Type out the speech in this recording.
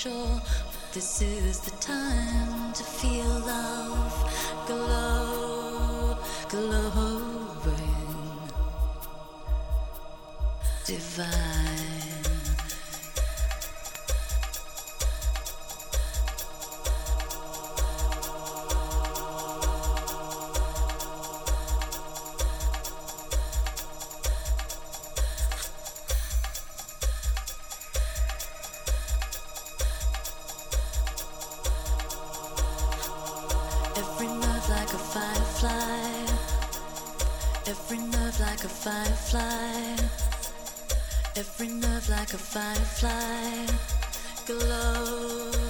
sure this is the time. Every nerve like a firefly. Every nerve like a firefly. Glow.